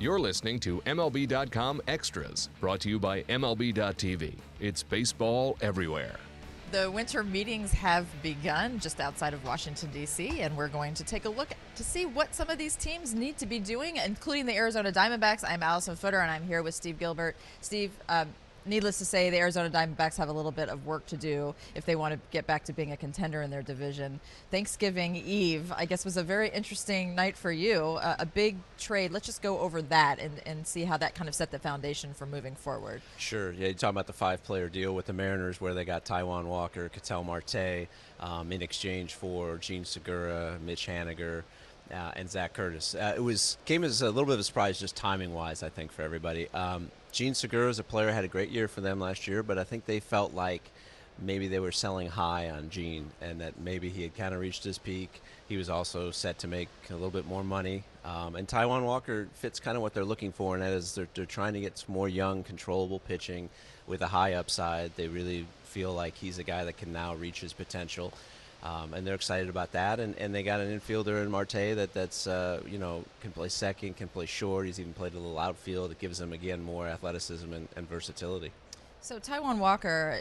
You're listening to MLB.com Extras, brought to you by MLB.tv. It's baseball everywhere. The winter meetings have begun just outside of Washington, D.C., and we're going to take a look to see what some of these teams need to be doing, including the Arizona Diamondbacks. I'm Alyson Footer, and I'm here with Steve Gilbert. Steve, um, needless to say, the Arizona Diamondbacks have a little bit of work to do if they want to get back to being a contender in their division. Thanksgiving Eve, I guess, was a very interesting night for you. Uh, a big trade. Let's just go over that and, and see how that kind of set the foundation for moving forward. Sure. Yeah, you're talking about the five-player deal with the Mariners, where they got Taijuan Walker, Ketel Marte, um, in exchange for Jean Segura, Mitch Haniger. Uh, and Zac Curtis. Uh, it was came as a little bit of a surprise, just timing wise, I think, for everybody. Um, Jean Segura as a player had a great year for them last year, but I think they felt like maybe they were selling high on Jean and that maybe he had kind of reached his peak. He was also set to make a little bit more money. Um, and Taijuan Walker fits kind of what they're looking for, and that is they're, they're trying to get some more young, controllable pitching with a high upside. They really feel like he's a guy that can now reach his potential. Um, and they're excited about that. And, and they got an infielder in Marte that that's uh, you know can play second, can play short. He's even played a little outfield. It gives them again more athleticism and, and versatility. So Taijuan Walker,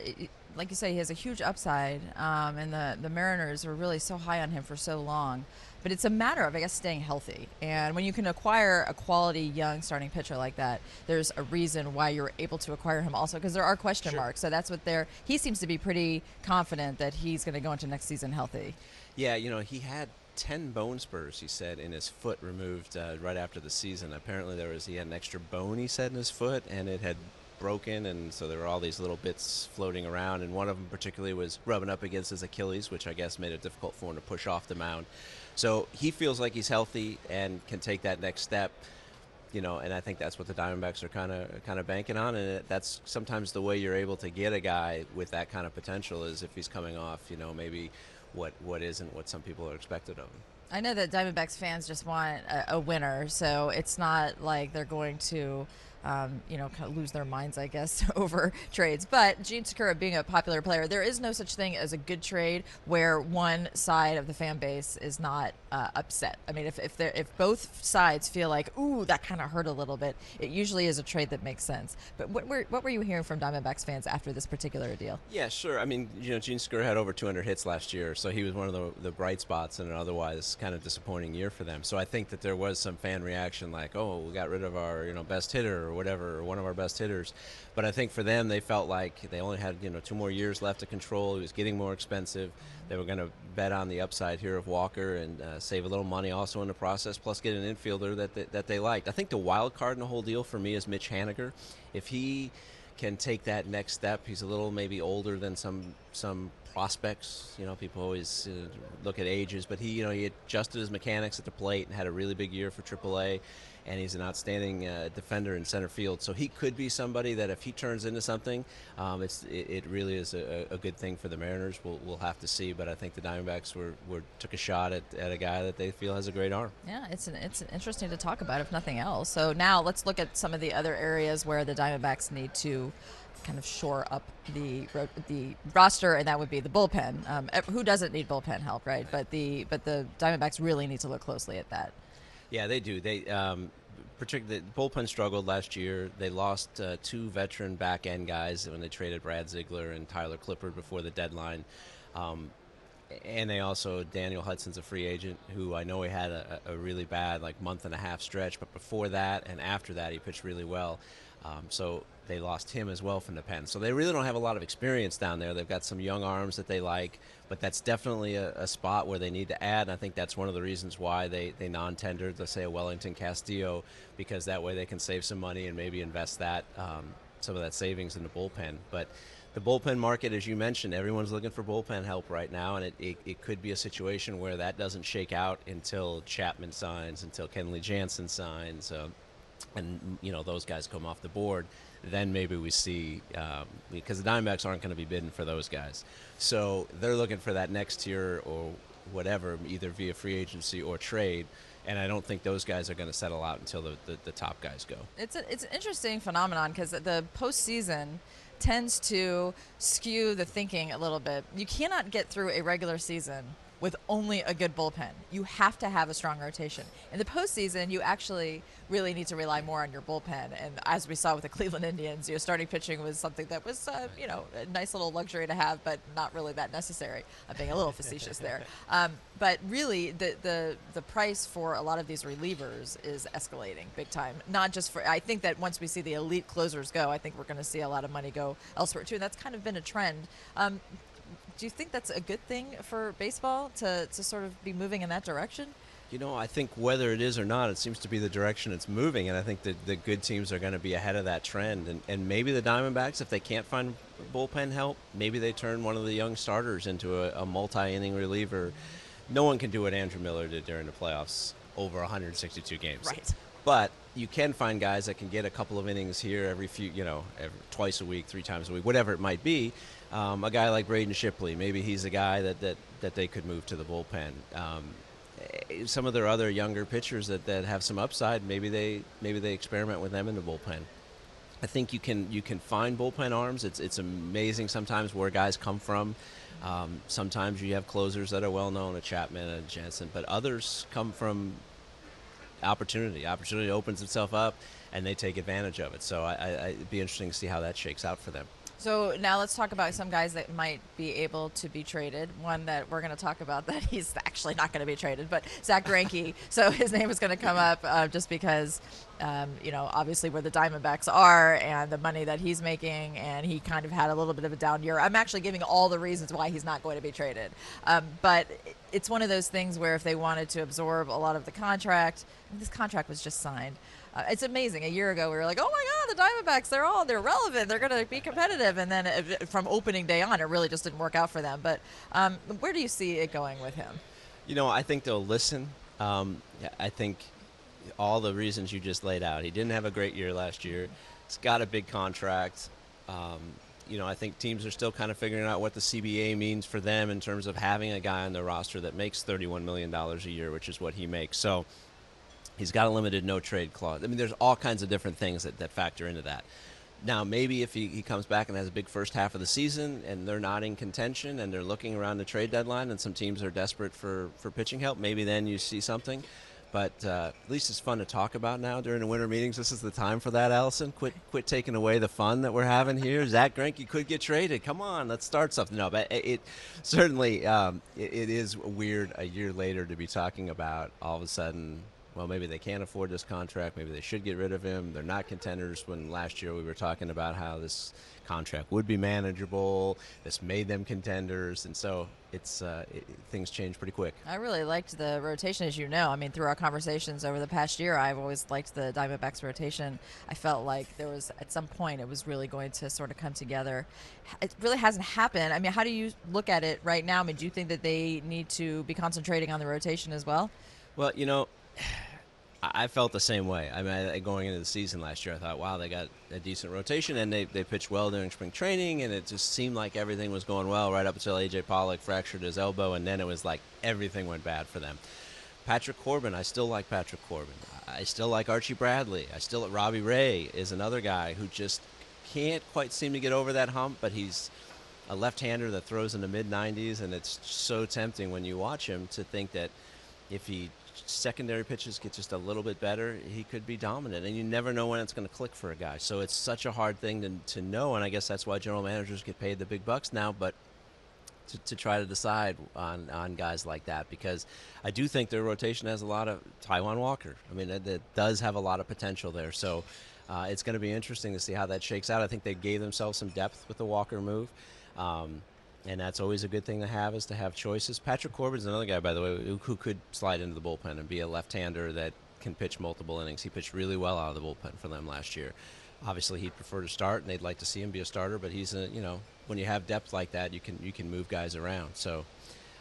like you say, he has a huge upside, um, and the the Mariners were really so high on him for so long. But it's a matter of, I guess, staying healthy. And when you can acquire a quality young starting pitcher like that, there's a reason why you're able to acquire him also because there are question Sure. marks. So that's what they're. He seems to be pretty confident that he's going to go into next season healthy. Yeah, you know, he had 10 bone spurs, he said, in his foot removed uh, right after the season. Apparently, there was he had an extra bone, he said, in his foot, and it had broken, and so there were all these little bits floating around, and one of them particularly was rubbing up against his Achilles, which I guess made it difficult for him to push off the mound. So he feels like he's healthy and can take that next step. You know, and I think that's what the Diamondbacks are kind of kind of banking on, and that's sometimes the way you're able to get a guy with that kind of potential is if he's coming off, you know, maybe what what isn't what some people are expected of him. I know that Diamondbacks fans just want a, a winner, so it's not like they're going to, um, you know, kind of lose their minds, I guess, over trades. But Jean Segura being a popular player, there is no such thing as a good trade where one side of the fan base is not uh, upset. I mean, if if, if both sides feel like, ooh, that kind of hurt a little bit, it usually is a trade that makes sense. But what were what were you hearing from Diamondbacks fans after this particular deal? Yeah, sure. I mean, you know, Jean Segura had over 200 hits last year, so he was one of the, the bright spots in an otherwise kind of disappointing year for them. So I think that there was some fan reaction, like, "Oh, we got rid of our you know best hitter or whatever, or one of our best hitters." But I think for them, they felt like they only had you know two more years left to control. He was getting more expensive. They were going to bet on the upside here of Walker and uh, save a little money also in the process, plus get an infielder that they, that they liked. I think the wild card in the whole deal for me is Mitch Haniger. If he can take that next step. He's a little maybe older than some some prospects. You know, people always uh, look at ages, but he, you know, he adjusted his mechanics at the plate and had a really big year for AAA. And he's an outstanding uh, defender in center field, so he could be somebody that if he turns into something, um, it's it, it really is a, a good thing for the Mariners. We'll, we'll have to see, but I think the Diamondbacks were, were took a shot at, at a guy that they feel has a great arm. Yeah, it's an, it's interesting to talk about, if nothing else. So now let's look at some of the other areas where the Diamondbacks need to kind of shore up the ro- the roster, and that would be the bullpen. Um, who doesn't need bullpen help, right? But the but the Diamondbacks really need to look closely at that. Yeah, they do. They um, particularly the bullpen struggled last year. They lost uh, two veteran back end guys when they traded Brad Ziegler and Tyler Clippard before the deadline. Um, and they also Daniel Hudson's a free agent who I know he had a, a really bad like month and a half stretch, but before that and after that he pitched really well. Um, so they lost him as well from the pen. So they really don't have a lot of experience down there. They've got some young arms that they like, but that's definitely a, a spot where they need to add. And I think that's one of the reasons why they, they non-tendered, let's say, a Wellington Castillo, because that way they can save some money and maybe invest that um, some of that savings in the bullpen. But the bullpen market, as you mentioned, everyone's looking for bullpen help right now, and it, it, it could be a situation where that doesn't shake out until Chapman signs, until Kenley Jansen signs, uh, and you know those guys come off the board. Then maybe we see um, because the Diamondbacks aren't going to be bidding for those guys, so they're looking for that next tier or whatever, either via free agency or trade. And I don't think those guys are going to settle out until the, the, the top guys go. It's a, it's an interesting phenomenon because the postseason tends to skew the thinking a little bit. You cannot get through a regular season with only a good bullpen. You have to have a strong rotation. In the postseason, you actually really need to rely more on your bullpen. And as we saw with the Cleveland Indians, you know, starting pitching was something that was, uh, you know, a nice little luxury to have, but not really that necessary. I'm being a little facetious there. Um, but really, the, the the price for a lot of these relievers is escalating big time. Not just for, I think that once we see the elite closers go, I think we're going to see a lot of money go elsewhere too. And that's kind of been a trend. Um, do you think that's a good thing for baseball to, to sort of be moving in that direction? You know, I think whether it is or not, it seems to be the direction it's moving, and I think that the good teams are going to be ahead of that trend. And, and maybe the Diamondbacks, if they can't find bullpen help, maybe they turn one of the young starters into a, a multi-inning reliever. No one can do what Andrew Miller did during the playoffs over 162 games. Right. But you can find guys that can get a couple of innings here every few, you know, every, twice a week, three times a week, whatever it might be. Um, a guy like Braden Shipley, maybe he's a guy that, that, that they could move to the bullpen. Um, eh, some of their other younger pitchers that, that have some upside, maybe they maybe they experiment with them in the bullpen. I think you can you can find bullpen arms. It's it's amazing sometimes where guys come from. Um, sometimes you have closers that are well known, a Chapman, a Jansen, but others come from opportunity. Opportunity opens itself up, and they take advantage of it. So I, I, it'd be interesting to see how that shakes out for them. So now let's talk about some guys that might be able to be traded. One that we're going to talk about that he's actually not going to be traded, but Zack Greinke. so his name is going to come up uh, just because, um, you know, obviously where the Diamondbacks are and the money that he's making, and he kind of had a little bit of a down year. I'm actually giving all the reasons why he's not going to be traded, um, but it's one of those things where if they wanted to absorb a lot of the contract, this contract was just signed. Uh, it's amazing. A year ago, we were like, "Oh my God, the Diamondbacks! They're all they're relevant. They're going to be competitive." And then it, from opening day on, it really just didn't work out for them. But um, where do you see it going with him? You know, I think they'll listen. Um, I think all the reasons you just laid out. He didn't have a great year last year. He's got a big contract. Um, you know, I think teams are still kind of figuring out what the CBA means for them in terms of having a guy on their roster that makes $31 million a year, which is what he makes. So He's got a limited no trade clause. I mean, there's all kinds of different things that, that factor into that. Now, maybe if he, he comes back and has a big first half of the season and they're not in contention and they're looking around the trade deadline and some teams are desperate for, for pitching help, maybe then you see something. But uh, at least it's fun to talk about now during the winter meetings. This is the time for that, Alyson. Quit, quit taking away the fun that we're having here. Zack Greinke could get traded. Come on, let's start something. No, but it, it certainly um, it, it is weird a year later to be talking about all of a sudden well, maybe they can't afford this contract. Maybe they should get rid of him. They're not contenders. When last year we were talking about how this contract would be manageable, this made them contenders, and so it's uh, it, things change pretty quick. I really liked the rotation, as you know. I mean, through our conversations over the past year, I've always liked the Diamondbacks rotation. I felt like there was at some point it was really going to sort of come together. It really hasn't happened. I mean, how do you look at it right now? I mean, do you think that they need to be concentrating on the rotation as well? Well, you know, I felt the same way. I mean, going into the season last year, I thought, wow, they got a decent rotation, and they, they pitched well during spring training, and it just seemed like everything was going well right up until AJ Pollock fractured his elbow, and then it was like everything went bad for them. Patrick Corbin, I still like Patrick Corbin. I still like Archie Bradley. I still Robbie Ray is another guy who just can't quite seem to get over that hump, but he's a left-hander that throws in the mid 90s, and it's so tempting when you watch him to think that if he secondary pitches get just a little bit better, he could be dominant. And you never know when it's going to click for a guy. So it's such a hard thing to, to know. And I guess that's why general managers get paid the big bucks now. But to, to try to decide on, on guys like that because I do think their rotation has a lot of Taijuan Walker. I mean, it does have a lot of potential there. So uh, it's going to be interesting to see how that shakes out. I think they gave themselves some depth with the Walker move. Um, and that's always a good thing to have is to have choices. Patrick Corbin's another guy, by the way, who, who could slide into the bullpen and be a left-hander that can pitch multiple innings. He pitched really well out of the bullpen for them last year. Obviously, he'd prefer to start, and they'd like to see him be a starter. But he's a, you know, when you have depth like that, you can you can move guys around. So,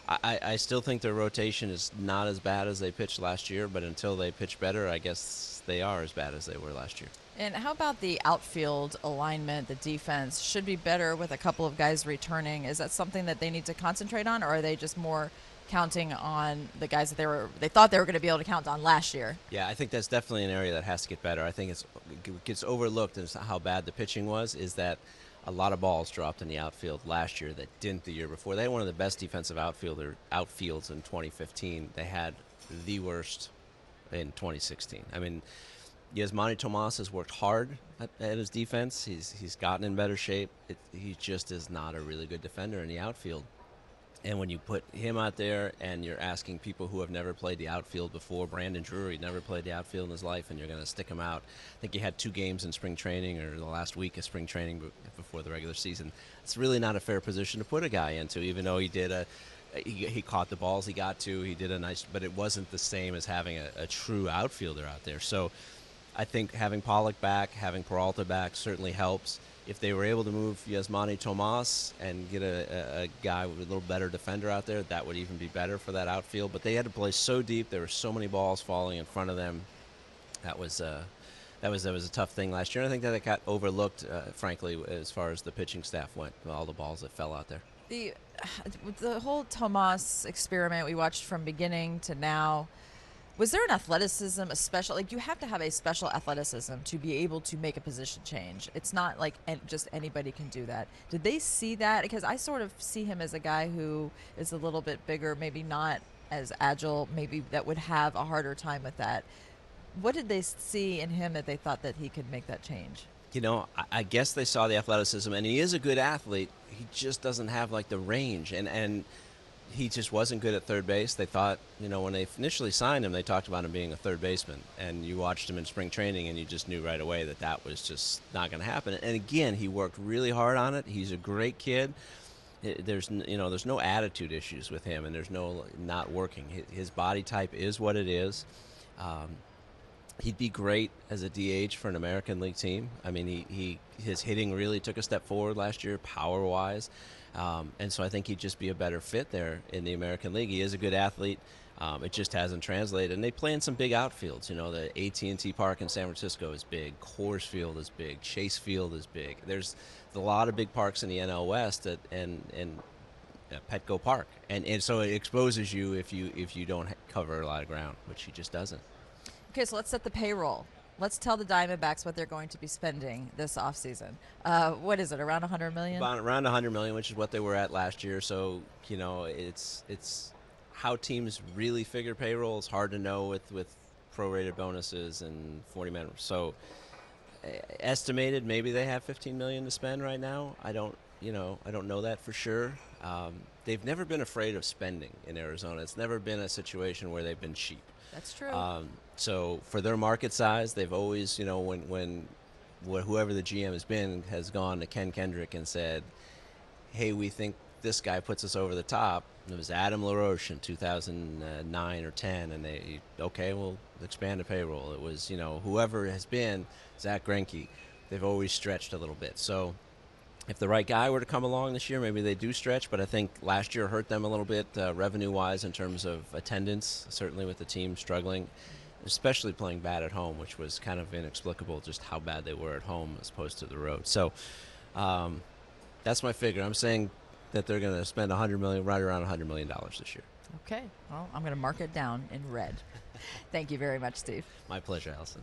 I, I still think their rotation is not as bad as they pitched last year. But until they pitch better, I guess they are as bad as they were last year. And how about the outfield alignment, the defense should be better with a couple of guys returning? Is that something that they need to concentrate on, or are they just more counting on the guys that they were they thought they were going to be able to count on last year? Yeah, I think that's definitely an area that has to get better. I think it's it gets overlooked as how bad the pitching was. Is that a lot of balls dropped in the outfield last year that didn't the year before. They had one of the best defensive outfielder outfields in 2015. They had the worst in 2016. I mean, Yasmany Tomas has worked hard at, at, his defense. He's he's gotten in better shape. It, he just is not a really good defender in the outfield. And when you put him out there and you're asking people who have never played the outfield before, Brandon Drury never played the outfield in his life, and you're going to stick him out. I think he had two games in spring training or the last week of spring training before the regular season. It's really not a fair position to put a guy into, even though he did a. He, he caught the balls he got to. He did a nice, but it wasn't the same as having a, a true outfielder out there. So, I think having Pollock back, having Peralta back certainly helps if they were able to move Yasmany Tomas and get a, a, guy with a little better defender out there, that would even be better for that outfield. But they had to play so deep; there were so many balls falling in front of them. That was uh, that was that was a tough thing last year. I think that it got overlooked, uh, frankly, as far as the pitching staff went. All the balls that fell out there. The the whole Tomas experiment we watched from beginning to now was there an athleticism, a special like you have to have a special athleticism to be able to make a position change. It's not like just anybody can do that. Did they see that? Because I sort of see him as a guy who is a little bit bigger, maybe not as agile, maybe that would have a harder time with that. What did they see in him that they thought that he could make that change? You know, I guess they saw the athleticism, and he is a good athlete. He just doesn't have like the range, and and he just wasn't good at third base. They thought, you know, when they initially signed him, they talked about him being a third baseman. And you watched him in spring training, and you just knew right away that that was just not going to happen. And again, he worked really hard on it. He's a great kid. There's, you know, there's no attitude issues with him, and there's no not working. His body type is what it is. Um, he'd be great as a DH for an American League team. I mean, he, he his hitting really took a step forward last year, power wise. Um, and so I think he'd just be a better fit there in the American League. He is a good athlete. Um, it just hasn't translated. And they play in some big outfields. You know, the AT&T Park in San Francisco is big. Coors Field is big. Chase Field is big. There's a lot of big parks in the NL West that, and and uh, Petco Park, and and so it exposes you if you if you don't cover a lot of ground, which he just doesn't. Okay, so let's set the payroll let's tell the Diamondbacks what they're going to be spending this offseason. Uh, what is it? Around 100 million? About, around 100 million, which is what they were at last year. So you know, it's it's how teams really figure payroll is hard to know with with prorated bonuses and 40 men. So estimated, maybe they have 15 million to spend right now. I don't, you know, I don't know that for sure. Um, they've never been afraid of spending in Arizona. It's never been a situation where they've been cheap. That's true. Um, so for their market size, they've always, you know, when when whoever the GM has been has gone to Ken Kendrick and said, "Hey, we think this guy puts us over the top." It was Adam LaRoche in 2009 or 10, and they okay, we'll expand the payroll. It was you know whoever has been Zack Greinke. They've always stretched a little bit. So if the right guy were to come along this year, maybe they do stretch. But I think last year hurt them a little bit uh, revenue-wise in terms of attendance. Certainly with the team struggling, especially playing bad at home, which was kind of inexplicable just how bad they were at home as opposed to the road. So um, that's my figure. I'm saying that they're going to spend 100 million, right around 100 million dollars this year. Okay. Well, I'm going to mark it down in red. Thank you very much, Steve. My pleasure, Alyson.